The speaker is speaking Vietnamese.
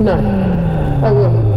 Nah, I will.